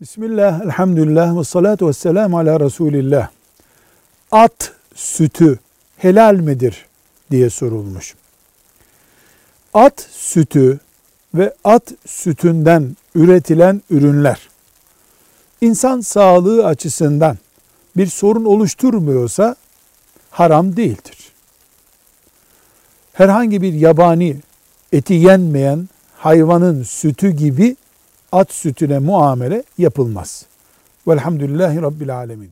Bismillah, elhamdülillah ve salatu ve selamu ala Resulillah. At sütü helal midir diye sorulmuş. At sütü ve at sütünden üretilen ürünler insan sağlığı açısından bir sorun oluşturmuyorsa haram değildir. Herhangi bir yabani eti yenmeyen hayvanın sütü gibi at sütüne muamele yapılmaz. Velhamdülillahi Rabbil Alemin.